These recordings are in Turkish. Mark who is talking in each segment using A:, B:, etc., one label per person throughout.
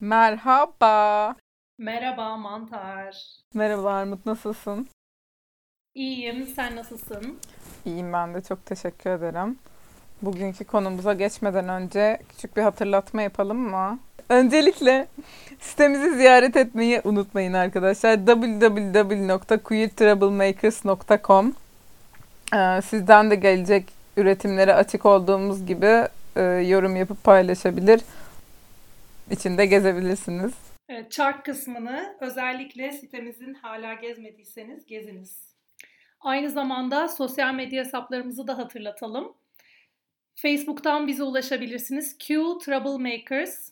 A: Merhaba.
B: Merhaba Mantar.
A: Merhaba Armut nasılsın?
B: İyiyim, sen nasılsın?
A: İyiyim ben de çok teşekkür ederim. Bugünkü konumuza geçmeden önce küçük bir hatırlatma yapalım mı? Öncelikle sitemizi ziyaret etmeyi unutmayın arkadaşlar. www.queertroublemakers.com ee, Sizden de gelecek üretimlere açık olduğumuz gibi e, yorum yapıp paylaşabilir, içinde gezebilirsiniz.
B: Evet, çark kısmını özellikle sitemizin hala gezmediyseniz geziniz. Aynı zamanda sosyal medya hesaplarımızı da hatırlatalım. Facebook'tan bize ulaşabilirsiniz. Q Troublemakers.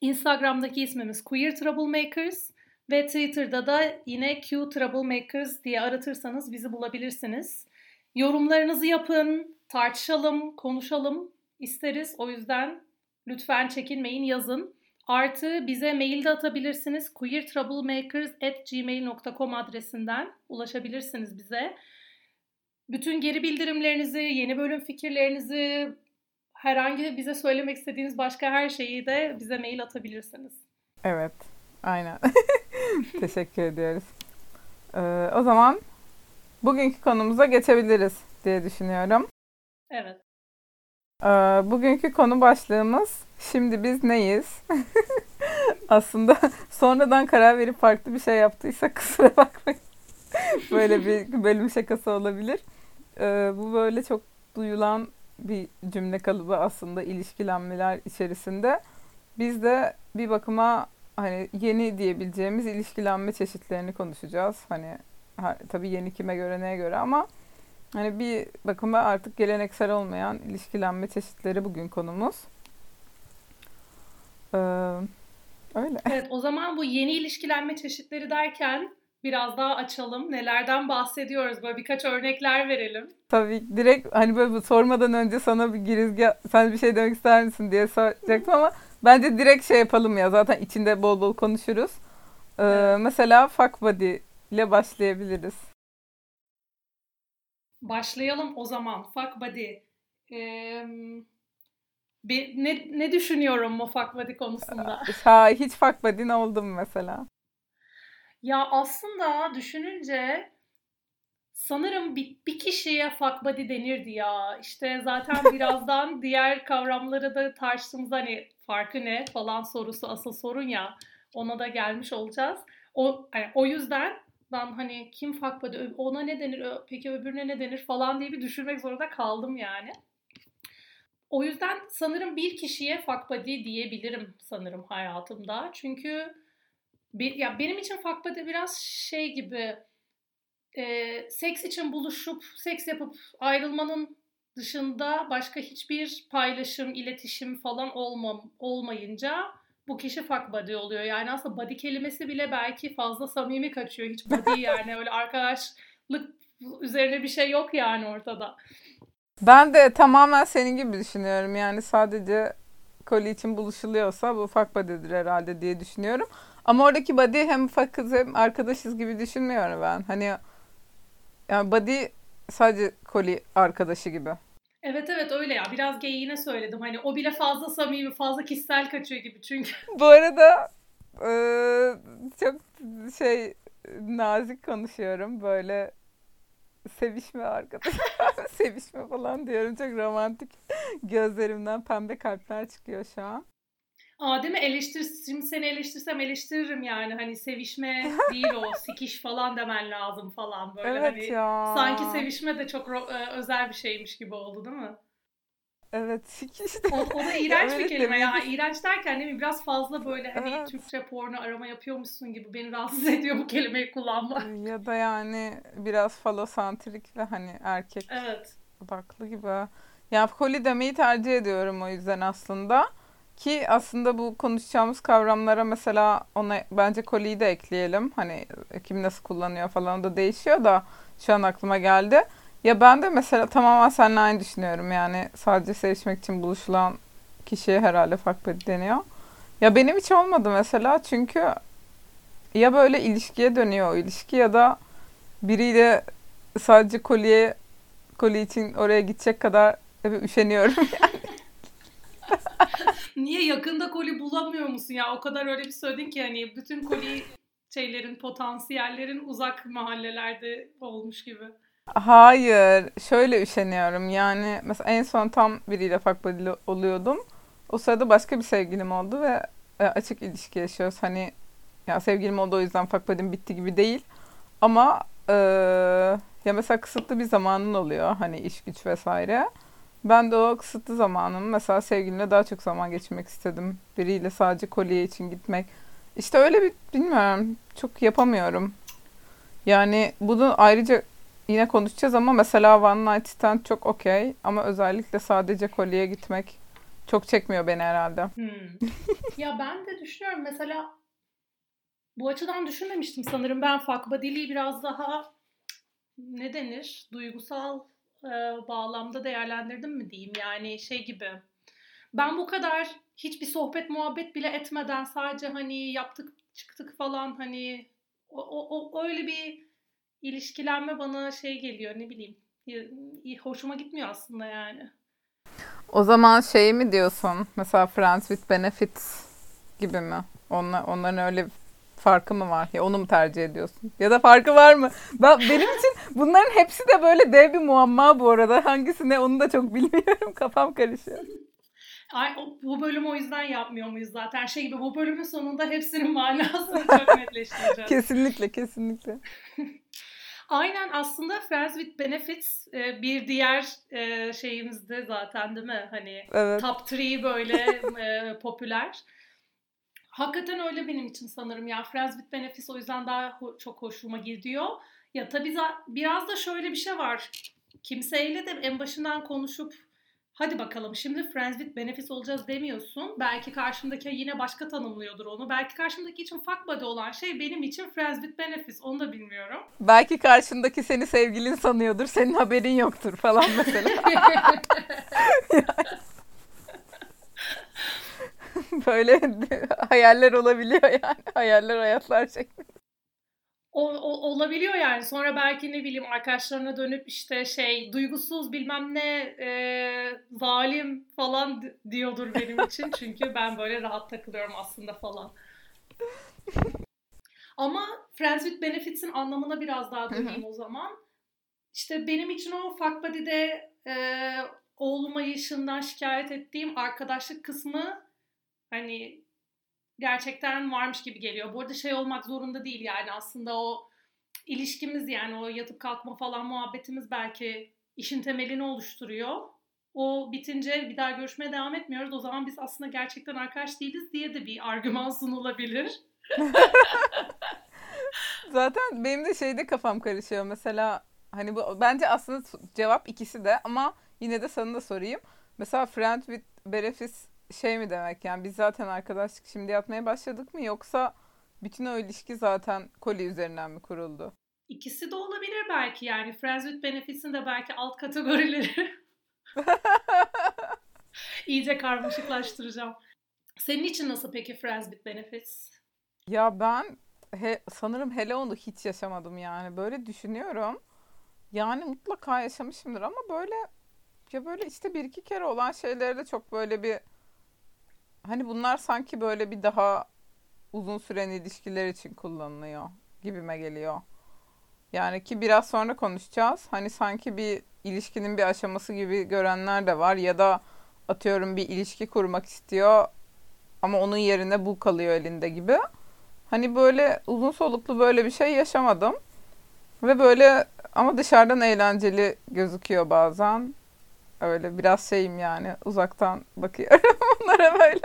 B: Instagram'daki ismimiz Queer Troublemakers. Ve Twitter'da da yine Q Troublemakers diye aratırsanız bizi bulabilirsiniz. Yorumlarınızı yapın, tartışalım, konuşalım isteriz. O yüzden lütfen çekinmeyin, yazın. Artı bize mail de atabilirsiniz. queertroublemakers.gmail.com adresinden ulaşabilirsiniz bize. Bütün geri bildirimlerinizi, yeni bölüm fikirlerinizi, herhangi bize söylemek istediğiniz başka her şeyi de bize mail atabilirsiniz.
A: Evet, aynen. Teşekkür ediyoruz. Ee, o zaman bugünkü konumuza geçebiliriz diye düşünüyorum.
B: Evet.
A: Ee, bugünkü konu başlığımız Şimdi biz neyiz? Aslında sonradan karar verip farklı bir şey yaptıysa kusura bakmayın. böyle bir bölüm şakası olabilir. Ee, bu böyle çok duyulan bir cümle kalıbı aslında ilişkilenmeler içerisinde. Biz de bir bakıma hani yeni diyebileceğimiz ilişkilenme çeşitlerini konuşacağız. Hani tabii yeni kime göre neye göre ama hani bir bakıma artık geleneksel olmayan ilişkilenme çeşitleri bugün konumuz. Ee, öyle.
B: Evet o zaman bu yeni ilişkilenme çeşitleri derken biraz daha açalım. Nelerden bahsediyoruz? Böyle birkaç örnekler verelim.
A: Tabii direkt hani böyle sormadan önce sana bir girizgah sen bir şey demek ister misin diye soracaktım ama bence direkt şey yapalım ya zaten içinde bol bol konuşuruz. Ee, evet. Mesela fuck body ile başlayabiliriz.
B: Başlayalım o zaman. Fuck body. Ee, bir, ne, ne düşünüyorum bu fuck body konusunda?
A: Ha, hiç fuck body'in oldu mu mesela?
B: Ya aslında düşününce sanırım bir, bir kişiye fuck body denirdi ya. İşte zaten birazdan diğer kavramları da tartıştığımızda hani farkı ne falan sorusu asıl sorun ya. Ona da gelmiş olacağız. O, yani o yüzden ben hani kim fuck body ona ne denir peki öbürüne ne denir falan diye bir düşünmek zorunda kaldım yani. O yüzden sanırım bir kişiye buddy diyebilirim sanırım hayatımda. Çünkü bir, ya benim için buddy biraz şey gibi e, seks için buluşup seks yapıp ayrılmanın dışında başka hiçbir paylaşım, iletişim falan olmam, olmayınca bu kişi fuck buddy oluyor. Yani aslında buddy kelimesi bile belki fazla samimi kaçıyor. Hiç buddy yani öyle arkadaşlık üzerine bir şey yok yani ortada.
A: Ben de tamamen senin gibi düşünüyorum. Yani sadece koli için buluşuluyorsa bu fuck buddy'dir herhalde diye düşünüyorum. Ama oradaki buddy hem fuck kız hem arkadaşız gibi düşünmüyorum ben. Hani yani buddy sadece koli arkadaşı gibi.
B: Evet evet öyle ya. Biraz geyiğine söyledim. Hani o bile fazla samimi, fazla kişisel kaçıyor gibi çünkü.
A: Bu arada e, çok şey nazik konuşuyorum. Böyle sevişme arkadaş. sevişme falan diyorum. Çok romantik. Gözlerimden pembe kalpler çıkıyor şu an.
B: Aa değil mi? Eleştir, şimdi seni eleştirsem eleştiririm yani. Hani sevişme değil o. sikiş falan demen lazım falan böyle.
A: Evet
B: hani,
A: ya.
B: Sanki sevişme de çok özel bir şeymiş gibi oldu değil mi?
A: Evet sikiş
B: O, o da iğrenç bir kelime ya. İğrenç derken mi? Biraz fazla böyle hani evet. Türkçe porno arama yapıyormuşsun gibi beni rahatsız ediyor bu kelimeyi kullanmak.
A: Ya da yani biraz falosantrik ve hani erkek
B: evet.
A: odaklı gibi. Ya koli demeyi tercih ediyorum o yüzden aslında. Ki aslında bu konuşacağımız kavramlara mesela ona bence koliyi de ekleyelim. Hani kim nasıl kullanıyor falan da değişiyor da şu an aklıma geldi. Ya ben de mesela tamamen seninle aynı düşünüyorum. Yani sadece sevişmek için buluşulan kişiye herhalde farklı deniyor. Ya benim hiç olmadı mesela çünkü ya böyle ilişkiye dönüyor o ilişki ya da biriyle sadece kolye koli için oraya gidecek kadar üşeniyorum yani.
B: Niye yakında koli bulamıyor musun ya? O kadar öyle bir söyledin ki hani bütün koli şeylerin, potansiyellerin uzak mahallelerde olmuş gibi.
A: Hayır. Şöyle üşeniyorum. Yani mesela en son tam biriyle buddy oluyordum. O sırada başka bir sevgilim oldu ve e, açık ilişki yaşıyoruz. Hani ya sevgilim oldu o yüzden fuck bitti gibi değil. Ama e, ya mesela kısıtlı bir zamanın oluyor. Hani iş güç vesaire. Ben de o kısıtlı zamanımı mesela sevgilimle daha çok zaman geçirmek istedim. Biriyle sadece kolye için gitmek. İşte öyle bir bilmiyorum. Çok yapamıyorum. Yani bunu ayrıca yine konuşacağız ama mesela One Night Stand çok okey. Ama özellikle sadece kolyeye gitmek çok çekmiyor beni herhalde.
B: Hmm. ya ben de düşünüyorum mesela bu açıdan düşünmemiştim sanırım. Ben fuck buddy'liği biraz daha ne denir? Duygusal e, bağlamda değerlendirdim mi diyeyim. Yani şey gibi. Ben bu kadar hiçbir sohbet muhabbet bile etmeden sadece hani yaptık çıktık falan hani o, o, o öyle bir ilişkilenme bana şey geliyor ne bileyim hoşuma gitmiyor aslında yani.
A: O zaman şey mi diyorsun? Mesela Friends with Benefits gibi mi? Onlar, onların öyle farkı mı var? Ya onu mu tercih ediyorsun? Ya da farkı var mı? Ben, benim için bunların hepsi de böyle dev bir muamma bu arada. Hangisi ne onu da çok bilmiyorum. Kafam karışıyor.
B: Ay, bu bölümü o yüzden yapmıyor muyuz zaten? Şey gibi bu bölümün sonunda hepsinin manasını çok netleştireceğiz.
A: kesinlikle, kesinlikle.
B: Aynen aslında Friends with Benefits e, bir diğer e, şeyimizde zaten değil mi? Hani evet. top 3 böyle e, popüler. Hakikaten öyle benim için sanırım ya. Friends with Benefits o yüzden daha ho- çok hoşuma gidiyor. Ya tabii biraz da şöyle bir şey var. Kimseyle de en başından konuşup hadi bakalım şimdi Friends with Benefits olacağız demiyorsun. Belki karşımdaki yine başka tanımlıyordur onu. Belki karşımdaki için fuck buddy olan şey benim için Friends with Benefits. Onu da bilmiyorum.
A: Belki karşındaki seni sevgilin sanıyordur. Senin haberin yoktur falan mesela. Böyle hayaller olabiliyor yani. Hayaller hayatlar şeklinde.
B: O, o, olabiliyor yani. Sonra belki ne bileyim arkadaşlarına dönüp işte şey duygusuz bilmem ne e, zalim falan diyordur benim için. Çünkü ben böyle rahat takılıyorum aslında falan. Ama Friends with Benefits'in anlamına biraz daha döneyim o zaman. İşte benim için o Fuck Buddy'de e, olmayışından şikayet ettiğim arkadaşlık kısmı hani gerçekten varmış gibi geliyor. Bu arada şey olmak zorunda değil yani aslında o ilişkimiz yani o yatıp kalkma falan muhabbetimiz belki işin temelini oluşturuyor. O bitince bir daha görüşmeye devam etmiyoruz. O zaman biz aslında gerçekten arkadaş değiliz diye de bir argüman sunulabilir.
A: Zaten benim de şeyde kafam karışıyor. Mesela hani bu bence aslında cevap ikisi de ama yine de sana da sorayım. Mesela Friend with Benefits şey mi demek yani biz zaten arkadaşlık şimdi yapmaya başladık mı yoksa bütün o ilişki zaten koli üzerinden mi kuruldu?
B: İkisi de olabilir belki yani. Friends with Benefits'in de belki alt kategorileri. İyice karmaşıklaştıracağım. Senin için nasıl peki Friends with Benefits?
A: Ya ben he, sanırım hele onu hiç yaşamadım yani. Böyle düşünüyorum. Yani mutlaka yaşamışımdır ama böyle ya böyle işte bir iki kere olan şeyleri de çok böyle bir Hani bunlar sanki böyle bir daha uzun süren ilişkiler için kullanılıyor gibime geliyor. Yani ki biraz sonra konuşacağız. Hani sanki bir ilişkinin bir aşaması gibi görenler de var ya da atıyorum bir ilişki kurmak istiyor ama onun yerine bu kalıyor elinde gibi. Hani böyle uzun soluklu böyle bir şey yaşamadım. Ve böyle ama dışarıdan eğlenceli gözüküyor bazen. Öyle biraz şeyim yani uzaktan bakıyorum bunlara böyle.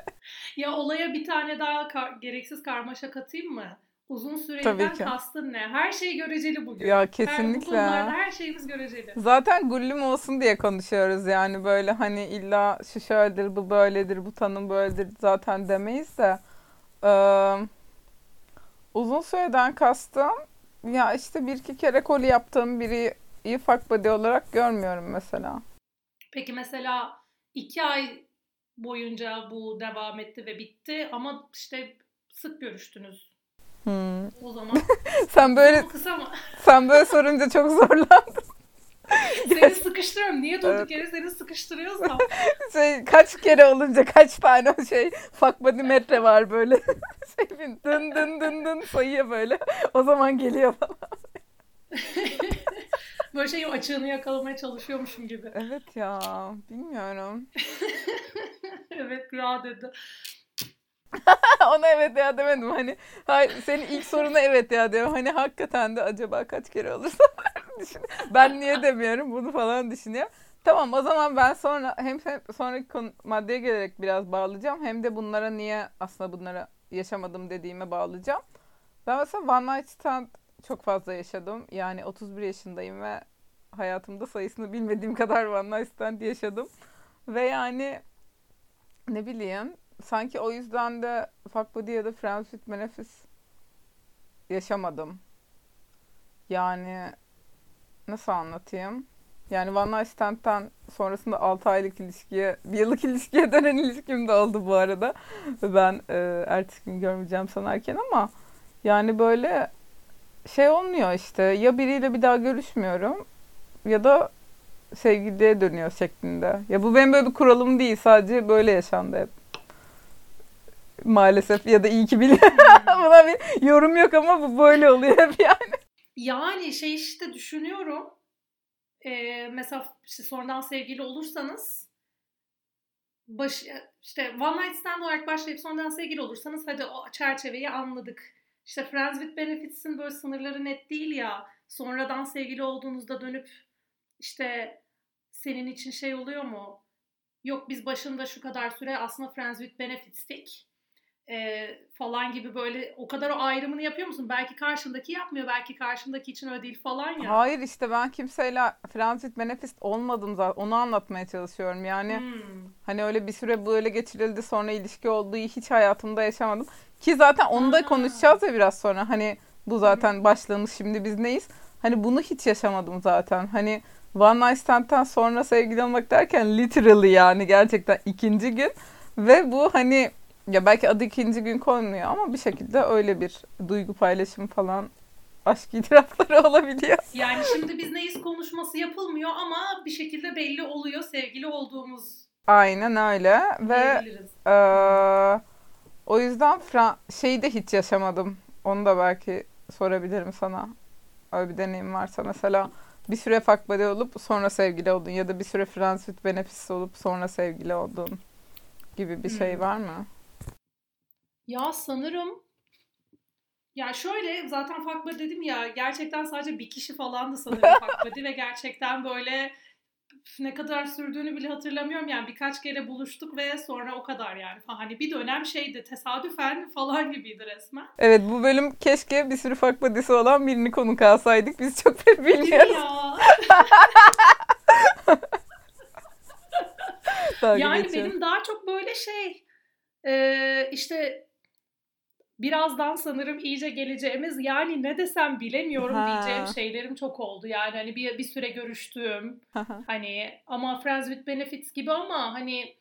B: Ya olaya bir tane daha kar- gereksiz karmaşa katayım mı? Uzun süreden kastın ne? Her şey göreceli bugün.
A: Ya kesinlikle.
B: Her, her şeyimiz göreceli.
A: Zaten gullüm olsun diye konuşuyoruz yani böyle hani illa şu şöyledir, bu böyledir, bu tanım böyledir zaten demeyiz de. Ee, uzun süreden kastım ya işte bir iki kere koli yaptığım biri iyi fuck body olarak görmüyorum mesela.
B: Peki mesela iki ay boyunca bu devam etti ve bitti ama işte sık görüştünüz.
A: Hmm.
B: O zaman
A: sen böyle
B: kısa mı?
A: sen böyle sorunca çok zorlandın.
B: seni sıkıştırıyorum. Niye durduk evet. yere seni sıkıştırıyorsam?
A: Şey, kaç kere olunca kaç tane şey fuck body metre var böyle. şey, dın dın dın dın sayıyor böyle. O zaman geliyor falan.
B: Böyle şeyin açığını yakalamaya çalışıyormuşum gibi.
A: Evet ya. Bilmiyorum.
B: evet ya dedi.
A: Ona evet ya demedim. Hani hayır, senin ilk soruna evet ya diyorum. Hani hakikaten de acaba kaç kere olursa düşün. Ben niye demiyorum bunu falan düşünüyorum. Tamam o zaman ben sonra hem sonraki konu, maddeye gelerek biraz bağlayacağım. Hem de bunlara niye aslında bunlara yaşamadım dediğime bağlayacağım. Ben mesela One Night Stand çok fazla yaşadım. Yani 31 yaşındayım ve hayatımda sayısını bilmediğim kadar One Night Stand yaşadım. Ve yani ne bileyim sanki o yüzden de Fuck Buddy ya da Friends with Benefits yaşamadım. Yani nasıl anlatayım? Yani One Night Stand'den sonrasında 6 aylık ilişkiye, bir yıllık ilişkiye dönen ilişkim de oldu bu arada. Ben e, ertesi gün görmeyeceğim sanarken ama yani böyle şey olmuyor işte. Ya biriyle bir daha görüşmüyorum ya da sevgiliye dönüyor şeklinde. Ya bu benim böyle bir kuralım değil. Sadece böyle yaşandı hep. Maalesef ya da iyi ki bile. Buna bir yorum yok ama bu böyle oluyor hep yani.
B: Yani şey işte düşünüyorum. Ee, mesela işte sonradan sevgili olursanız baş, işte one night stand olarak başlayıp sonradan sevgili olursanız hadi o çerçeveyi anladık. İşte Friends with Benefits'in böyle sınırları net değil ya. Sonradan sevgili olduğunuzda dönüp işte senin için şey oluyor mu? Yok biz başında şu kadar süre aslında Friends with Benefits'tik e, falan gibi böyle o kadar o ayrımını yapıyor musun? Belki karşındaki yapmıyor, belki karşındaki için öyle değil falan ya.
A: Hayır işte ben kimseyle Friends with Benefits olmadım zaten. Onu anlatmaya çalışıyorum. Yani hmm. hani öyle bir süre böyle geçirildi sonra ilişki olduğu hiç hayatımda yaşamadım. Ki zaten onu da konuşacağız ya biraz sonra. Hani bu zaten başlığımız şimdi biz neyiz? Hani bunu hiç yaşamadım zaten. Hani One Night Stand'den sonra sevgili olmak derken literally yani gerçekten ikinci gün. Ve bu hani ya belki adı ikinci gün konmuyor ama bir şekilde öyle bir duygu paylaşımı falan aşk itirafları olabiliyor.
B: Yani şimdi biz neyiz konuşması yapılmıyor ama bir şekilde belli oluyor sevgili olduğumuz.
A: Aynen öyle ve e, o yüzden Fra- şeyi de hiç yaşamadım. Onu da belki sorabilirim sana. Öyle bir deneyim varsa mesela bir süre fuck buddy olup sonra sevgili oldun ya da bir süre friends with benefits olup sonra sevgili oldun gibi bir şey hmm. var mı?
B: Ya sanırım ya şöyle zaten Fakba dedim ya gerçekten sadece bir kişi falandı sanırım Fakbadi ve gerçekten böyle ne kadar sürdüğünü bile hatırlamıyorum yani birkaç kere buluştuk ve sonra o kadar yani hani bir dönem şeydi tesadüfen falan gibiydi resmen.
A: Evet bu bölüm keşke bir sürü fark badisi olan birini konuk alsaydık biz çok pek bilmiyoruz.
B: Ya. yani geçiyorum. benim daha çok böyle şey e, işte birazdan sanırım iyice geleceğimiz yani ne desem bilemiyorum ha. diyeceğim şeylerim çok oldu. Yani hani bir, bir süre görüştüğüm hani ama Friends with Benefits gibi ama hani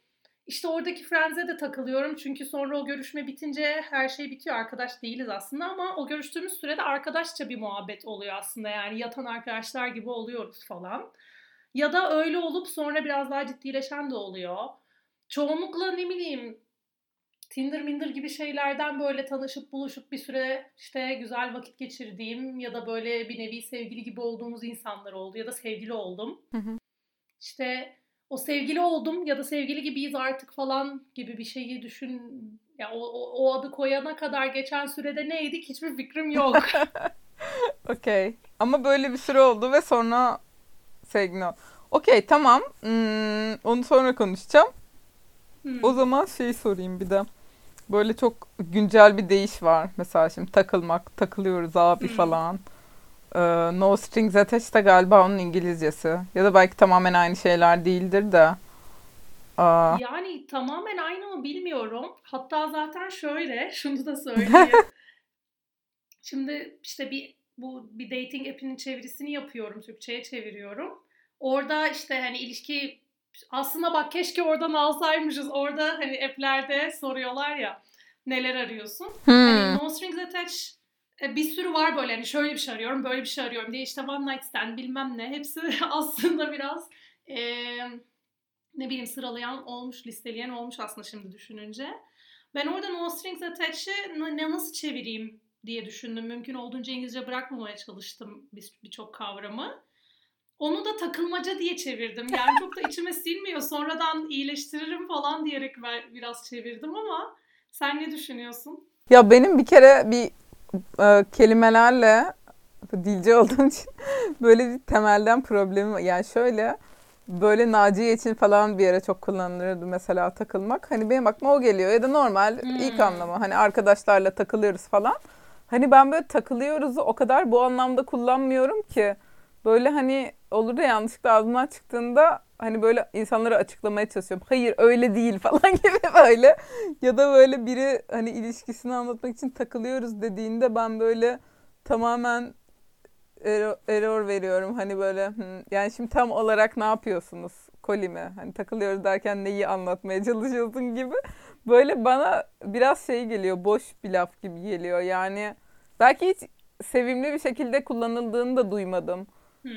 B: işte oradaki Friends'e de takılıyorum çünkü sonra o görüşme bitince her şey bitiyor. Arkadaş değiliz aslında ama o görüştüğümüz sürede arkadaşça bir muhabbet oluyor aslında. Yani yatan arkadaşlar gibi oluyoruz falan. Ya da öyle olup sonra biraz daha ciddileşen de oluyor. Çoğunlukla ne bileyim Tinder Minder gibi şeylerden böyle tanışıp buluşup bir süre işte güzel vakit geçirdiğim ya da böyle bir nevi sevgili gibi olduğumuz insanlar oldu ya da sevgili oldum. Hı hı. İşte o sevgili oldum ya da sevgili gibiyiz artık falan gibi bir şeyi düşün. Ya o, o, o adı koyana kadar geçen sürede neydik hiçbir fikrim yok.
A: Okey. Ama böyle bir süre oldu ve sonra sevgili Okey tamam. Hmm, onu sonra konuşacağım. Hmm. O zaman şey sorayım bir de böyle çok güncel bir deyiş var. Mesela şimdi takılmak, takılıyoruz abi hmm. falan. Ee, no strings attached da galiba onun İngilizcesi. Ya da belki tamamen aynı şeyler değildir de.
B: Aa. Yani tamamen aynı mı bilmiyorum. Hatta zaten şöyle, şunu da söyleyeyim. Şimdi işte bir bu bir dating app'inin çevirisini yapıyorum, Türkçe'ye çeviriyorum. Orada işte hani ilişki aslında bak keşke oradan alsaymışız. Orada hani app'lerde soruyorlar ya neler arıyorsun. Hmm. Hani no strings attached e, bir sürü var böyle hani şöyle bir şey arıyorum, böyle bir şey arıyorum diye işte one night stand bilmem ne. Hepsi aslında biraz e, ne bileyim sıralayan olmuş, listeleyen olmuş aslında şimdi düşününce. Ben orada no strings attached'i ne nasıl çevireyim diye düşündüm. Mümkün olduğunca İngilizce bırakmamaya çalıştım birçok kavramı. Onu da takılmaca diye çevirdim. Yani çok da içime sinmiyor. Sonradan iyileştiririm falan diyerek biraz çevirdim ama sen ne düşünüyorsun?
A: Ya benim bir kere bir e, kelimelerle dilci olduğum için böyle bir temelden problemim yani şöyle böyle Naciye için falan bir yere çok kullanılırdı mesela takılmak. Hani benim aklıma o geliyor ya da normal hmm. ilk anlamı hani arkadaşlarla takılıyoruz falan. Hani ben böyle takılıyoruzu o kadar bu anlamda kullanmıyorum ki. Böyle hani olur da yanlışlıkla ağzımdan çıktığında hani böyle insanlara açıklamaya çalışıyorum. Hayır öyle değil falan gibi böyle. Ya da böyle biri hani ilişkisini anlatmak için takılıyoruz dediğinde ben böyle tamamen error, error veriyorum. Hani böyle hmm, yani şimdi tam olarak ne yapıyorsunuz? Koli mi? Hani takılıyoruz derken neyi anlatmaya çalışıyorsun gibi. Böyle bana biraz şey geliyor. Boş bir laf gibi geliyor. Yani belki hiç sevimli bir şekilde kullanıldığını da duymadım. Hmm.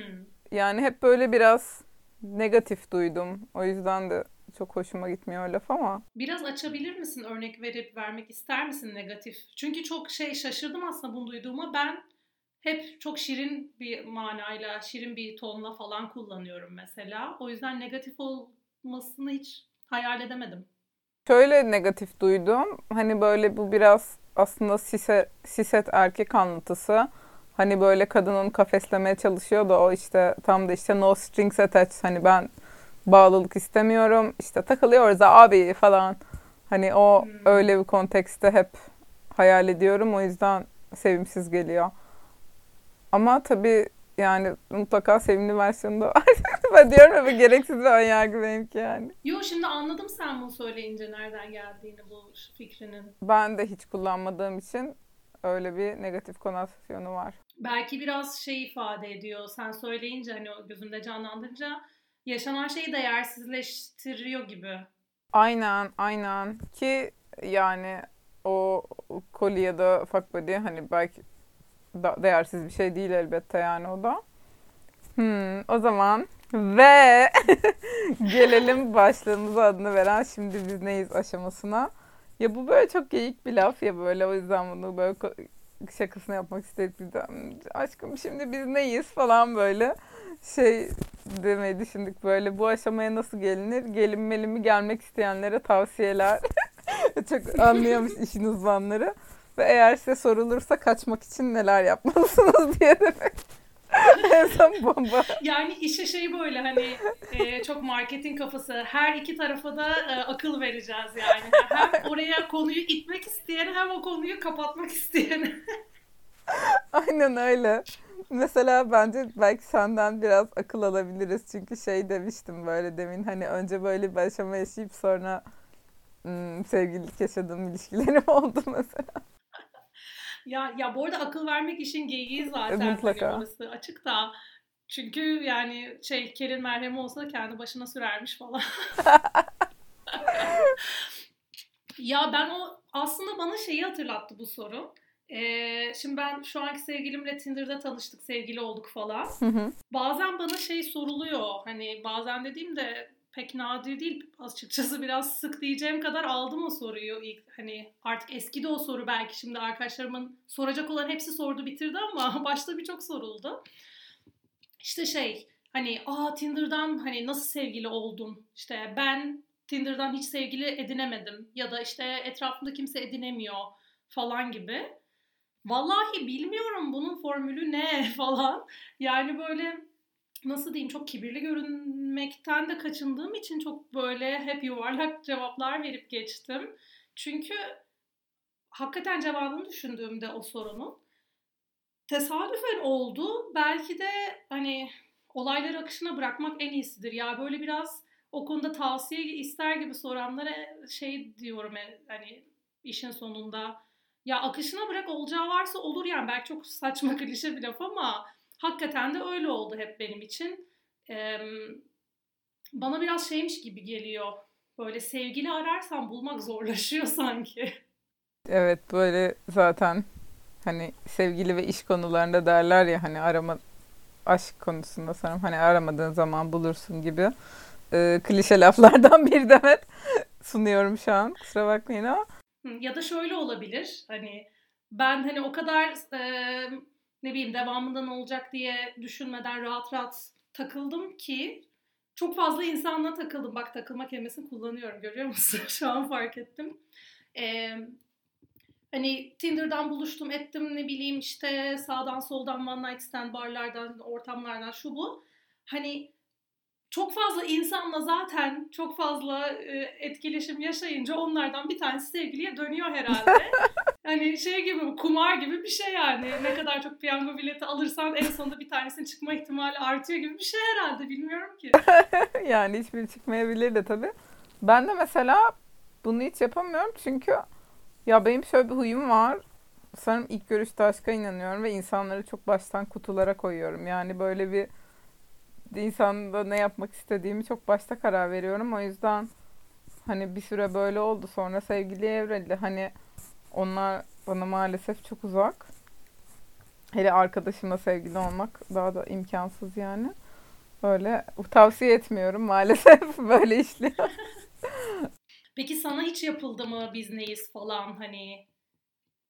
A: Yani hep böyle biraz negatif duydum. O yüzden de çok hoşuma gitmiyor laf ama.
B: Biraz açabilir misin? Örnek verip vermek ister misin negatif? Çünkü çok şey şaşırdım aslında bunu duyduğuma. Ben hep çok şirin bir manayla, şirin bir tonla falan kullanıyorum mesela. O yüzden negatif olmasını hiç hayal edemedim.
A: Şöyle negatif duydum. Hani böyle bu biraz aslında siset, siset erkek anlatısı. Hani böyle kadın onu kafeslemeye çalışıyor da o işte tam da işte no strings attached. Hani ben bağlılık istemiyorum. İşte takılıyoruz abi falan. Hani o hmm. öyle bir kontekste hep hayal ediyorum. O yüzden sevimsiz geliyor. Ama tabii yani mutlaka sevimli versiyonu da var. ben diyorum ama gereksiz bir önyargı benimki yani.
B: Yo şimdi anladım sen bunu söyleyince nereden geldiğini bu fikrinin.
A: Ben de hiç kullanmadığım için öyle bir negatif konotasyonu var.
B: Belki biraz şey ifade ediyor. Sen söyleyince hani o gözümde canlandırınca yaşanan şeyi değersizleştiriyor gibi.
A: Aynen, aynen. Ki yani o koli ya da fuck body hani belki da değersiz bir şey değil elbette yani o da. Hmm, o zaman ve gelelim başlığımıza adını veren şimdi biz neyiz aşamasına. Ya bu böyle çok geyik bir laf ya böyle o yüzden bunu böyle şakasını yapmak biz de. Aşkım şimdi biz neyiz falan böyle şey demeyi düşündük böyle bu aşamaya nasıl gelinir? Gelinmeli mi gelmek isteyenlere tavsiyeler. çok anlıyormuş işin uzmanları. Ve eğer size sorulursa kaçmak için neler yapmalısınız diye de en son bomba.
B: Yani işe şey böyle hani e, çok marketing kafası. Her iki tarafa da e, akıl vereceğiz yani. Hem oraya konuyu itmek isteyen hem o konuyu kapatmak isteyen.
A: Aynen öyle. Mesela bence belki senden biraz akıl alabiliriz. Çünkü şey demiştim böyle demin hani önce böyle bir aşama yaşayıp sonra hmm, sevgililik yaşadığım ilişkilerim oldu mesela.
B: Ya ya bu arada akıl vermek işin geyiği zaten. Hani Mutlaka. Orası açık da. Çünkü yani şey Kerin merhemi olsa kendi başına sürermiş falan. ya ben o aslında bana şeyi hatırlattı bu soru. Ee, şimdi ben şu anki sevgilimle Tinder'da tanıştık, sevgili olduk falan. Hı hı. Bazen bana şey soruluyor. Hani bazen dediğimde pek nadir değil açıkçası biraz sık diyeceğim kadar aldım o soruyu ilk hani artık eski de o soru belki şimdi arkadaşlarımın soracak olan hepsi sordu bitirdi ama başta birçok soruldu. İşte şey hani aa Tinder'dan hani nasıl sevgili oldun işte ben Tinder'dan hiç sevgili edinemedim ya da işte etrafımda kimse edinemiyor falan gibi. Vallahi bilmiyorum bunun formülü ne falan. Yani böyle nasıl diyeyim çok kibirli görünmekten de kaçındığım için çok böyle hep yuvarlak cevaplar verip geçtim. Çünkü hakikaten cevabını düşündüğümde o sorunun tesadüfen oldu. Belki de hani olayları akışına bırakmak en iyisidir. Ya böyle biraz o konuda tavsiye ister gibi soranlara şey diyorum e, hani işin sonunda ya akışına bırak olacağı varsa olur yani belki çok saçma klişe bir laf ama hakikaten de öyle oldu hep benim için. Ee, bana biraz şeymiş gibi geliyor. Böyle sevgili ararsan bulmak zorlaşıyor sanki.
A: Evet böyle zaten hani sevgili ve iş konularında derler ya hani arama aşk konusunda sanırım hani aramadığın zaman bulursun gibi e, klişe laflardan bir demet sunuyorum şu an. Kusura bakmayın ama.
B: Ya da şöyle olabilir. Hani ben hani o kadar e, ne bileyim devamında ne olacak diye düşünmeden rahat rahat takıldım ki çok fazla insanla takıldım. Bak takılma kelimesini kullanıyorum görüyor musun? Şu an fark ettim. Ee, hani Tinder'dan buluştum ettim ne bileyim işte sağdan soldan one night stand barlardan ortamlardan şu bu. Hani çok fazla insanla zaten çok fazla e, etkileşim yaşayınca onlardan bir tanesi sevgiliye dönüyor herhalde. hani şey gibi kumar gibi bir şey yani. Ne kadar çok piyango bileti alırsan en sonunda bir tanesinin çıkma ihtimali artıyor gibi bir şey herhalde. Bilmiyorum ki.
A: yani hiçbiri çıkmayabilir de tabii. Ben de mesela bunu hiç yapamıyorum çünkü ya benim şöyle bir huyum var. Sanırım ilk görüşte aşka inanıyorum ve insanları çok baştan kutulara koyuyorum. Yani böyle bir insanda ne yapmak istediğimi çok başta karar veriyorum. O yüzden hani bir süre böyle oldu. Sonra sevgiliye evrildi. Hani onlar bana maalesef çok uzak. Hele arkadaşımla sevgili olmak daha da imkansız yani. Böyle tavsiye etmiyorum maalesef böyle işliyor.
B: Peki sana hiç yapıldı mı biz neyiz falan hani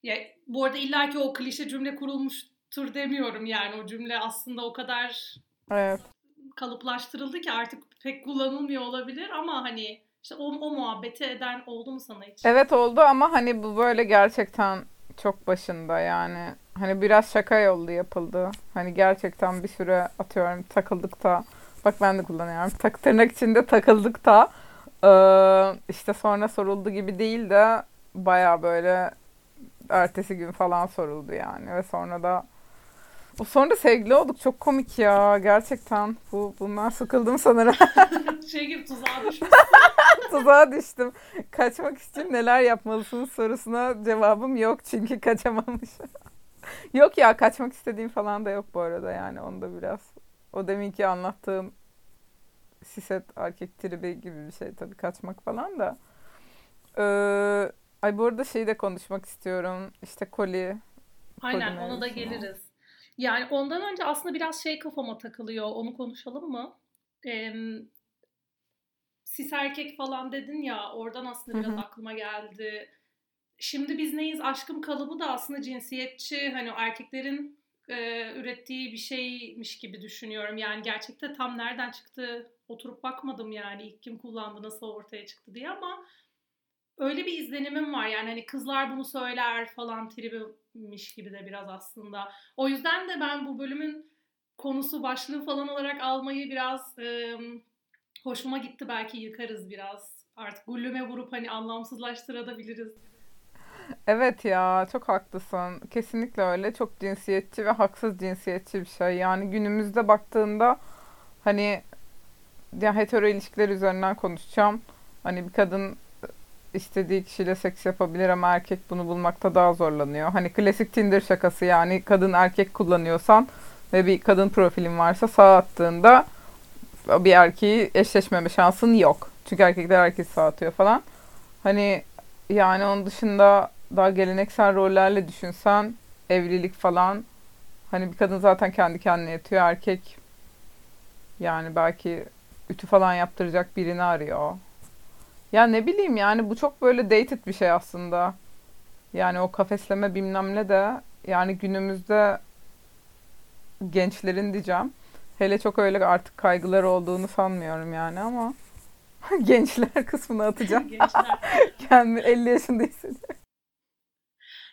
B: ya bu arada illaki o klişe cümle kurulmuştur demiyorum yani o cümle aslında o kadar
A: evet.
B: Kalıplaştırıldı ki artık pek kullanılmıyor olabilir ama hani işte o, o muhabbeti eden oldu mu sana hiç?
A: Evet oldu ama hani bu böyle gerçekten çok başında yani. Hani biraz şaka yollu yapıldı. Hani gerçekten bir süre atıyorum takıldık da bak ben de kullanıyorum. Tak, tırnak içinde takıldık da ee, işte sonra soruldu gibi değil de baya böyle ertesi gün falan soruldu yani ve sonra da sonra da sevgili olduk. Çok komik ya. Gerçekten. Bu bundan sıkıldım sanırım.
B: şey gibi tuzağa düşmüşsün.
A: tuzağa düştüm. Kaçmak için neler yapmalısınız sorusuna cevabım yok çünkü kaçamamış. yok ya kaçmak istediğim falan da yok bu arada yani onda biraz. O deminki anlattığım siset erkek tribi gibi bir şey tabii kaçmak falan da. Ee, ay bu arada şeyi de konuşmak istiyorum. İşte koli.
B: Aynen ona da geliriz. Yani ondan önce aslında biraz şey kafama takılıyor. Onu konuşalım mı? Ee, sis erkek falan dedin ya oradan aslında biraz Hı-hı. aklıma geldi. Şimdi biz neyiz? Aşkım kalıbı da aslında cinsiyetçi. Hani erkeklerin e, ürettiği bir şeymiş gibi düşünüyorum. Yani gerçekte tam nereden çıktı oturup bakmadım yani ilk kim kullandı nasıl ortaya çıktı diye ama öyle bir izlenimim var. Yani hani kızlar bunu söyler falan tribimiş gibi de biraz aslında. O yüzden de ben bu bölümün konusu başlığı falan olarak almayı biraz e, hoşuma gitti. Belki yıkarız biraz. Artık gullüme vurup hani anlamsızlaştırabiliriz.
A: Evet ya çok haklısın. Kesinlikle öyle. Çok cinsiyetçi ve haksız cinsiyetçi bir şey. Yani günümüzde baktığında hani ya hetero ilişkiler üzerinden konuşacağım. Hani bir kadın istediği kişiyle seks yapabilir ama erkek bunu bulmakta daha zorlanıyor. Hani klasik Tinder şakası yani kadın erkek kullanıyorsan ve bir kadın profilin varsa sağ attığında bir erkeği eşleşmeme şansın yok. Çünkü erkekler herkes sağ atıyor falan. Hani yani onun dışında daha geleneksel rollerle düşünsen evlilik falan hani bir kadın zaten kendi kendine yatıyor erkek yani belki ütü falan yaptıracak birini arıyor. Ya ne bileyim yani bu çok böyle dated bir şey aslında. Yani o kafesleme bilmem ne de yani günümüzde gençlerin diyeceğim. Hele çok öyle artık kaygılar olduğunu sanmıyorum yani ama gençler kısmını atacağım. gençler. Kendimi 50 yaşında hissediyorum.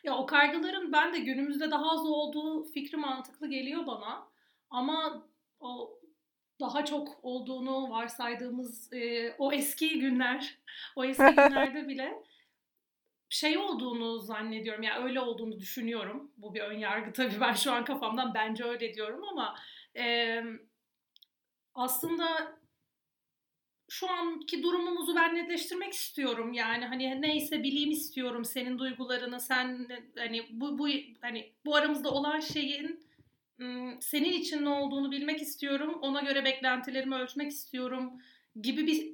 B: Ya o kaygıların ben de günümüzde daha az olduğu fikri mantıklı geliyor bana. Ama o daha çok olduğunu varsaydığımız e, o eski günler, o eski günlerde bile şey olduğunu zannediyorum. Yani öyle olduğunu düşünüyorum. Bu bir ön yargı tabii ben şu an kafamdan bence öyle diyorum ama e, aslında şu anki durumumuzu ben netleştirmek istiyorum. Yani hani neyse bileyim istiyorum senin duygularını. Sen hani bu bu hani bu aramızda olan şeyin senin için ne olduğunu bilmek istiyorum. Ona göre beklentilerimi ölçmek istiyorum gibi bir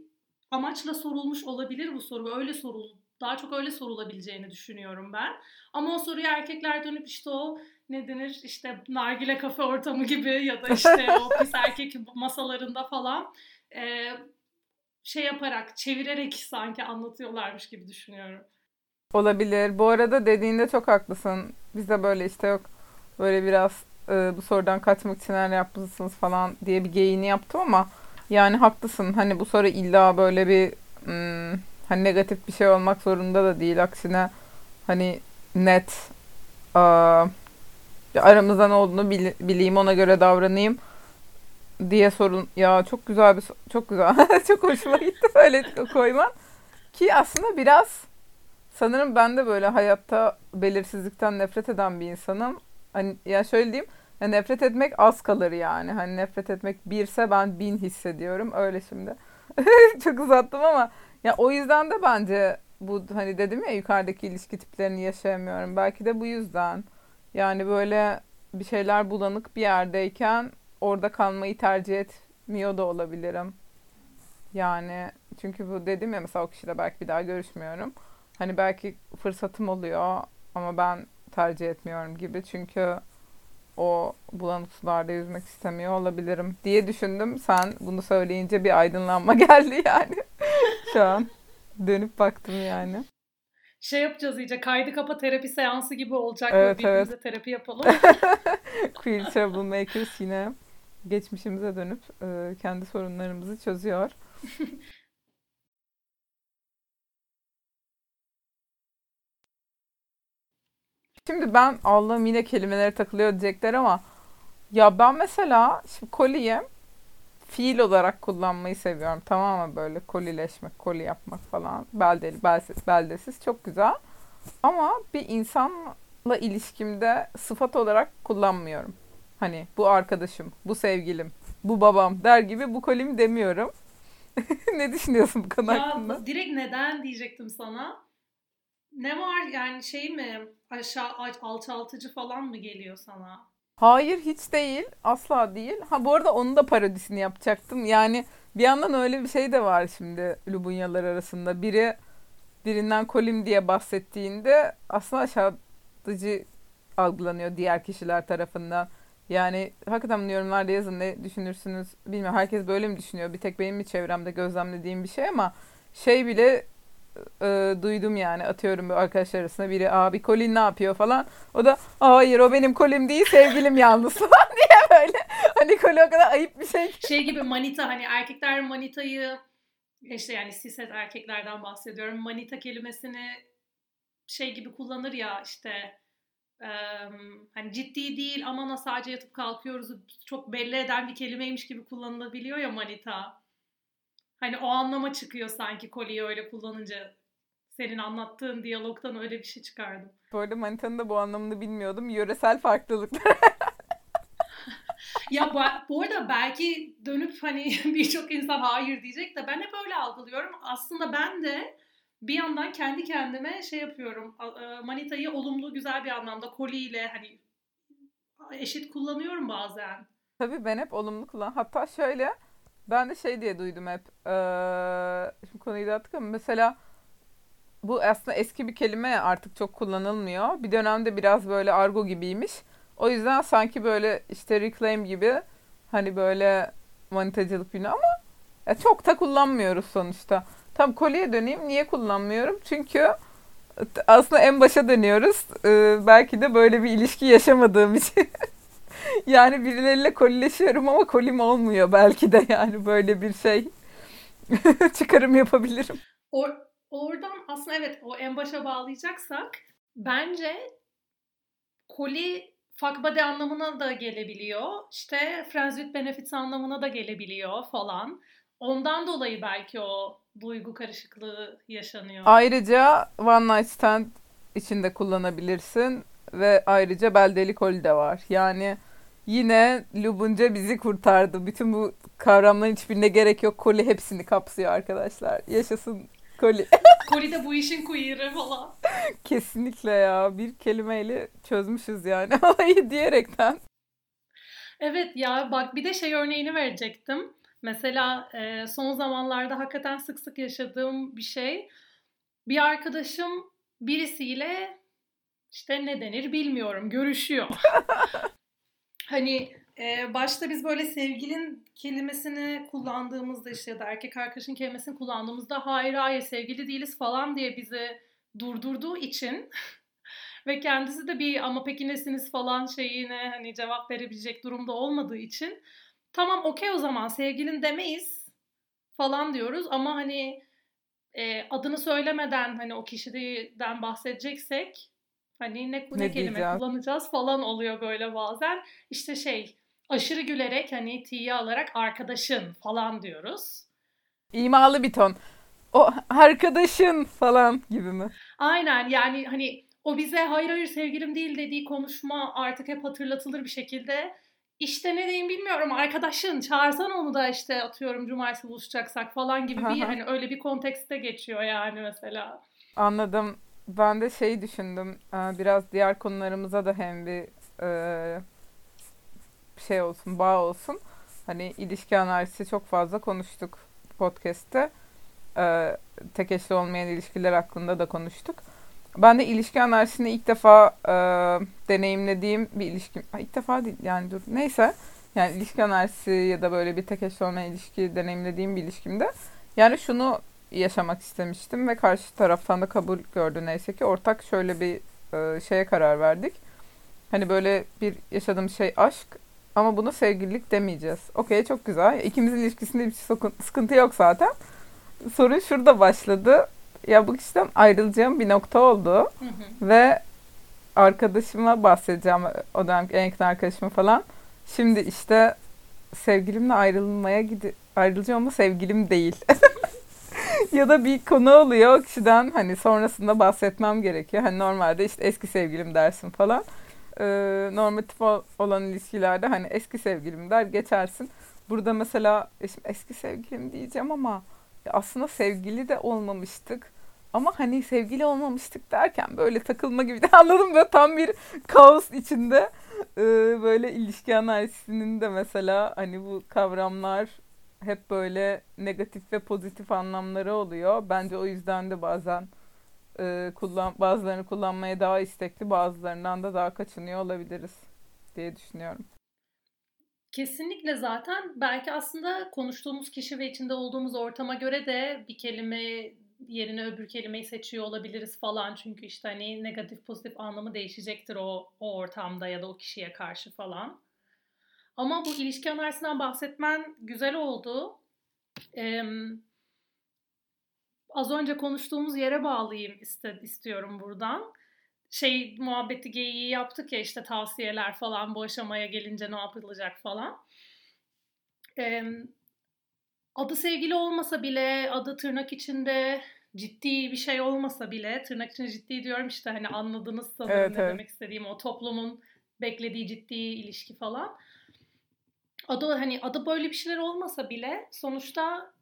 B: amaçla sorulmuş olabilir bu soru. Öyle soruldu daha çok öyle sorulabileceğini düşünüyorum ben. Ama o soruyu erkekler dönüp işte o ne denir işte nargile kafe ortamı gibi ya da işte o pis erkek masalarında falan e, şey yaparak çevirerek sanki anlatıyorlarmış gibi düşünüyorum.
A: Olabilir. Bu arada dediğinde çok haklısın. Bize böyle işte yok böyle biraz e, bu sorudan kaçmak için neler yapmışsınız falan diye bir geyini yaptım ama yani haklısın. Hani bu soru illa böyle bir hmm, hani negatif bir şey olmak zorunda da değil. Aksine hani net aa, aramızda ne olduğunu bil, bileyim ona göre davranayım diye sorun. Ya çok güzel bir çok güzel. çok hoşuma gitti böyle koyman. Ki aslında biraz sanırım ben de böyle hayatta belirsizlikten nefret eden bir insanım. Hani ya şöyle diyeyim. Ya nefret etmek az kalır yani. Hani nefret etmek birse ben bin hissediyorum. Öyle şimdi. çok uzattım ama ya o yüzden de bence bu hani dedim ya yukarıdaki ilişki tiplerini yaşayamıyorum. Belki de bu yüzden. Yani böyle bir şeyler bulanık bir yerdeyken orada kalmayı tercih etmiyor da olabilirim. Yani çünkü bu dedim ya mesela o kişiyle belki bir daha görüşmüyorum. Hani belki fırsatım oluyor ama ben tercih etmiyorum gibi. Çünkü o bulanık sularda yüzmek istemiyor olabilirim diye düşündüm. Sen bunu söyleyince bir aydınlanma geldi yani. Şu an dönüp baktım yani.
B: Şey yapacağız iyice kaydı kapa terapi seansı gibi olacak. Evet, Birbirimize evet. terapi yapalım.
A: Queer Troublemakers yine geçmişimize dönüp kendi sorunlarımızı çözüyor. Şimdi ben Allah'ım yine kelimelere takılıyor diyecekler ama ya ben mesela şimdi koliye fiil olarak kullanmayı seviyorum. Tamam mı böyle kolileşmek, koli yapmak falan. Beldeli, belsiz, beldesiz çok güzel. Ama bir insanla ilişkimde sıfat olarak kullanmıyorum. Hani bu arkadaşım, bu sevgilim, bu babam der gibi bu kolim demiyorum. ne düşünüyorsun bu konu
B: ya,
A: hakkında?
B: Direkt neden diyecektim sana. Ne var yani şey mi aşağı alçaltıcı falan mı geliyor sana?
A: Hayır hiç değil. Asla değil. Ha bu arada onun da parodisini yapacaktım. Yani bir yandan öyle bir şey de var şimdi Lubunyalar arasında. Biri birinden kolim diye bahsettiğinde aslında aşağıtıcı algılanıyor diğer kişiler tarafından. Yani hakikaten yorumlarda yazın ne düşünürsünüz bilmiyorum. Herkes böyle mi düşünüyor? Bir tek benim mi çevremde gözlemlediğim bir şey ama şey bile e, duydum yani atıyorum bir arkadaşlar arasında biri abi Colin ne yapıyor falan. O da hayır o benim Colin değil sevgilim yalnız falan diye böyle. Hani Colin o kadar ayıp bir şey.
B: Şey gibi manita hani erkekler manitayı işte yani siset erkeklerden bahsediyorum. Manita kelimesini şey gibi kullanır ya işte hani ciddi değil ama sadece yatıp kalkıyoruz çok belli eden bir kelimeymiş gibi kullanılabiliyor ya manita. Hani o anlama çıkıyor sanki koliyi öyle kullanınca. Senin anlattığın diyalogtan öyle bir şey çıkardım.
A: Bu arada manitanın da bu anlamını bilmiyordum. Yöresel farklılıklar.
B: ya bu, bu arada belki dönüp hani birçok insan hayır diyecek de ben hep öyle algılıyorum. Aslında ben de bir yandan kendi kendime şey yapıyorum. E, manitayı olumlu güzel bir anlamda koliyle hani eşit kullanıyorum bazen.
A: Tabii ben hep olumlu kullan. Hatta şöyle ben de şey diye duydum hep. Ee, şimdi konuyu dağıttık ama mesela bu aslında eski bir kelime artık çok kullanılmıyor. Bir dönemde biraz böyle argo gibiymiş. O yüzden sanki böyle işte reclaim gibi hani böyle manitacılık günü ama ya çok da kullanmıyoruz sonuçta. Tam kolye döneyim. Niye kullanmıyorum? Çünkü aslında en başa dönüyoruz. Ee, belki de böyle bir ilişki yaşamadığım için. yani birileriyle kolileşiyorum ama kolim olmuyor belki de yani böyle bir şey çıkarım yapabilirim.
B: Or oradan aslında evet o en başa bağlayacaksak bence koli fuck body anlamına da gelebiliyor. İşte friends with benefits anlamına da gelebiliyor falan. Ondan dolayı belki o duygu karışıklığı yaşanıyor.
A: Ayrıca one night stand içinde kullanabilirsin ve ayrıca beldeli koli de var. Yani yine Lubunca bizi kurtardı. Bütün bu kavramların hiçbirine gerek yok. Koli hepsini kapsıyor arkadaşlar. Yaşasın koli.
B: koli de bu işin queer'ı falan.
A: Kesinlikle ya. Bir kelimeyle çözmüşüz yani olayı diyerekten.
B: Evet ya bak bir de şey örneğini verecektim. Mesela e, son zamanlarda hakikaten sık sık yaşadığım bir şey. bir arkadaşım birisiyle işte ne denir bilmiyorum görüşüyor. hani e, başta biz böyle sevgilin kelimesini kullandığımızda işte ya da erkek arkadaşın kelimesini kullandığımızda hayır hayır sevgili değiliz falan diye bizi durdurduğu için ve kendisi de bir ama peki nesiniz? falan şeyine hani cevap verebilecek durumda olmadığı için tamam okey o zaman sevgilin demeyiz falan diyoruz. Ama hani e, adını söylemeden hani o kişiden bahsedeceksek hani ne, ne, ne kelime diyeceğim? kullanacağız falan oluyor böyle bazen. İşte şey aşırı gülerek hani tiye alarak arkadaşın falan diyoruz.
A: İmalı bir ton. O arkadaşın falan gibi mi?
B: Aynen yani hani o bize hayır hayır sevgilim değil dediği konuşma artık hep hatırlatılır bir şekilde. İşte ne diyeyim bilmiyorum arkadaşın çağırsan onu da işte atıyorum cumartesi buluşacaksak falan gibi bir hani öyle bir kontekste geçiyor yani mesela.
A: Anladım. Ben de şey düşündüm. Biraz diğer konularımıza da hem bir şey olsun, bağ olsun. Hani ilişki analizi çok fazla konuştuk podcast'te. Tek eşli olmayan ilişkiler hakkında da konuştuk. Ben de ilişki analizini ilk defa e, deneyimlediğim bir ilişki. İlk defa değil yani dur neyse. Yani ilişki analizi ya da böyle bir tek eşli olmayan ilişki deneyimlediğim bir ilişkimde. Yani şunu yaşamak istemiştim ve karşı taraftan da kabul gördü neyse ki. Ortak şöyle bir e, şeye karar verdik. Hani böyle bir yaşadığım şey aşk ama bunu sevgililik demeyeceğiz. Okey çok güzel. İkimizin ilişkisinde bir sıkıntı yok zaten. Sorun şurada başladı ya bu kişiden ayrılacağım bir nokta oldu. Hı hı. Ve arkadaşıma bahsedeceğim. O dönem en yakın arkadaşıma falan. Şimdi işte sevgilimle ayrılmaya gidi ayrılacağım ama sevgilim değil. ya da bir konu oluyor o kişiden hani sonrasında bahsetmem gerekiyor. Hani normalde işte eski sevgilim dersin falan. Ee, normatif olan ilişkilerde hani eski sevgilim der geçersin. Burada mesela eski sevgilim diyeceğim ama aslında sevgili de olmamıştık. Ama hani sevgili olmamıştık derken böyle takılma gibi de anladım böyle tam bir kaos içinde ee, böyle ilişki analizinin de mesela hani bu kavramlar hep böyle negatif ve pozitif anlamları oluyor. Bence o yüzden de bazen e, kullan bazılarını kullanmaya daha istekli, bazılarından da daha kaçınıyor olabiliriz diye düşünüyorum.
B: Kesinlikle zaten belki aslında konuştuğumuz kişi ve içinde olduğumuz ortama göre de bir kelime yerine öbür kelimeyi seçiyor olabiliriz falan. Çünkü işte hani negatif pozitif anlamı değişecektir o, o ortamda ya da o kişiye karşı falan. Ama bu ilişki analizinden bahsetmen güzel oldu. Ee, az önce konuştuğumuz yere bağlayayım iste, istiyorum buradan. Şey muhabbeti geyiği yaptık ya işte tavsiyeler falan bu aşamaya gelince ne yapılacak falan. Ee, adı sevgili olmasa bile adı tırnak içinde ciddi bir şey olmasa bile tırnak içinde ciddi diyorum işte hani anladınız sanırım evet, ne evet. demek istediğim o toplumun beklediği ciddi ilişki falan. Adı hani adı böyle bir şeyler olmasa bile sonuçta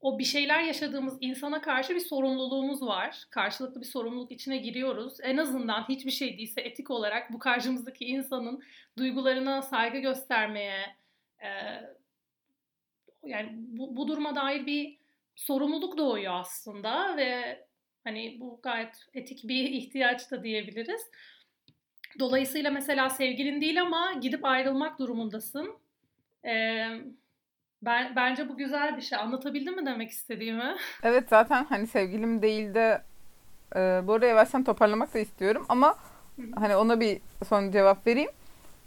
B: o bir şeyler yaşadığımız insana karşı bir sorumluluğumuz var. Karşılıklı bir sorumluluk içine giriyoruz. En azından hiçbir şey değilse etik olarak bu karşımızdaki insanın duygularına saygı göstermeye e, yani bu, bu duruma dair bir sorumluluk doğuyor aslında ve hani bu gayet etik bir ihtiyaç da diyebiliriz. Dolayısıyla mesela sevgilin değil ama gidip ayrılmak durumundasın. Ee, ben bence bu güzel bir şey. Anlatabildim mi demek istediğimi?
A: Evet zaten hani sevgilim değil de e, bu arada yavaştan toparlamak da istiyorum ama hani ona bir son cevap vereyim.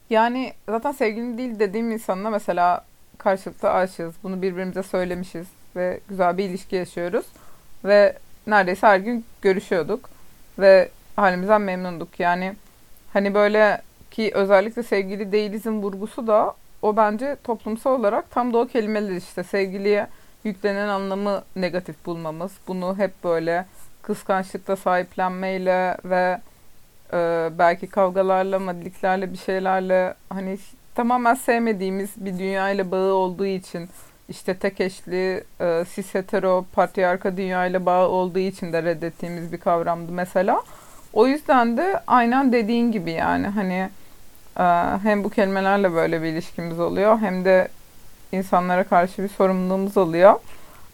A: Yani zaten sevgilim değil dediğim insanla mesela karşılıklı aşığız. Bunu birbirimize söylemişiz ve güzel bir ilişki yaşıyoruz. Ve neredeyse her gün görüşüyorduk. Ve halimizden memnunduk. Yani hani böyle ki özellikle sevgili değilizin vurgusu da o bence toplumsal olarak tam da o kelimeler işte sevgiliye yüklenen anlamı negatif bulmamız. Bunu hep böyle kıskançlıkla sahiplenmeyle ve e, belki kavgalarla, madiliklerle bir şeylerle hani tamamen sevmediğimiz bir dünya ile bağı olduğu için işte tek eşli, e, cis hetero, patriarka dünya ile bağı olduğu için de reddettiğimiz bir kavramdı mesela. O yüzden de aynen dediğin gibi yani hani e, hem bu kelimelerle böyle bir ilişkimiz oluyor hem de insanlara karşı bir sorumluluğumuz oluyor.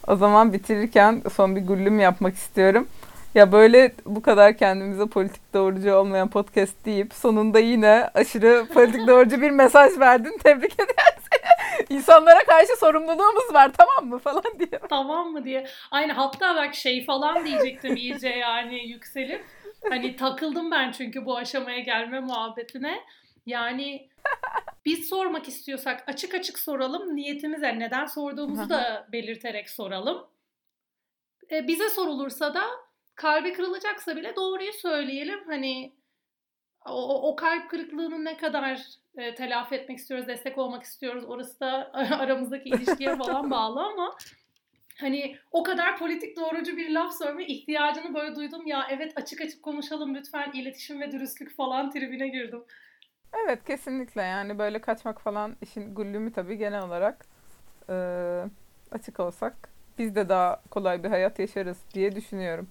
A: O zaman bitirirken son bir gullüm yapmak istiyorum. Ya böyle bu kadar kendimize politik doğrucu olmayan podcast deyip sonunda yine aşırı politik doğrucu bir mesaj verdin. Tebrik ederim seni. İnsanlara karşı sorumluluğumuz var tamam mı falan diye.
B: Tamam mı diye. Aynı hatta bak şey falan diyecektim iyice yani yükselip. Hani takıldım ben çünkü bu aşamaya gelme muhabbetine. Yani biz sormak istiyorsak açık açık soralım. Niyetimize neden sorduğumuzu da belirterek soralım. E, bize sorulursa da kalbi kırılacaksa bile doğruyu söyleyelim. Hani o, o kalp kırıklığını ne kadar e, telafi etmek istiyoruz, destek olmak istiyoruz. Orası da aramızdaki ilişkiye falan bağlı ama hani o kadar politik doğrucu bir laf söyleme ihtiyacını böyle duydum. Ya evet açık açık konuşalım lütfen iletişim ve dürüstlük falan tribine girdim.
A: Evet kesinlikle yani böyle kaçmak falan işin gullümü tabii genel olarak e, açık olsak biz de daha kolay bir hayat yaşarız diye düşünüyorum.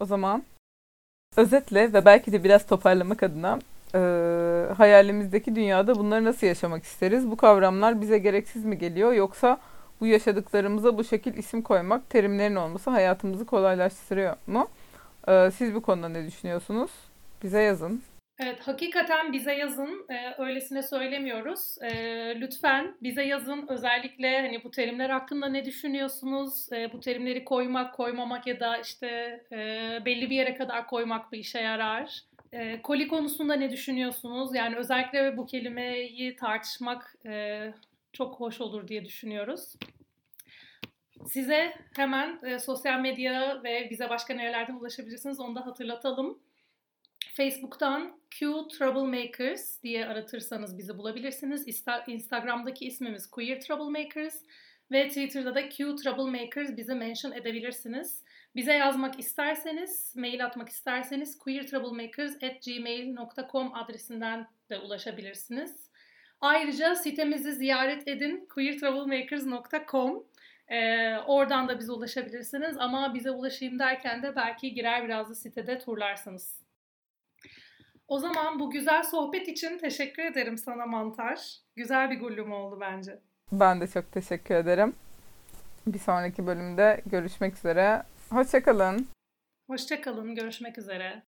A: O zaman özetle ve belki de biraz toparlamak adına e, hayalimizdeki dünyada bunları nasıl yaşamak isteriz? Bu kavramlar bize gereksiz mi geliyor yoksa bu yaşadıklarımıza bu şekil isim koymak, terimlerin olması hayatımızı kolaylaştırıyor mu? E, siz bu konuda ne düşünüyorsunuz? Bize yazın.
B: Evet, hakikaten bize yazın. Ee, öylesine söylemiyoruz. Ee, lütfen bize yazın. Özellikle hani bu terimler hakkında ne düşünüyorsunuz? Ee, bu terimleri koymak, koymamak ya da işte e, belli bir yere kadar koymak bir işe yarar. Ee, koli konusunda ne düşünüyorsunuz? Yani özellikle bu kelimeyi tartışmak e, çok hoş olur diye düşünüyoruz. Size hemen e, sosyal medya ve bize başka nerelerden ulaşabilirsiniz onu da hatırlatalım. Facebook'tan Q Troublemakers diye aratırsanız bizi bulabilirsiniz. Instagram'daki ismimiz Queer Troublemakers ve Twitter'da da Q Troublemakers bizi mention edebilirsiniz. Bize yazmak isterseniz, mail atmak isterseniz queertroublemakers@gmail.com adresinden de ulaşabilirsiniz. Ayrıca sitemizi ziyaret edin queertroublemakers.com. Ee, oradan da bize ulaşabilirsiniz ama bize ulaşayım derken de belki girer biraz da sitede turlarsınız. O zaman bu güzel sohbet için teşekkür ederim sana Mantar. Güzel bir gullum oldu bence.
A: Ben de çok teşekkür ederim. Bir sonraki bölümde görüşmek üzere. Hoşçakalın.
B: Hoşçakalın. Görüşmek üzere.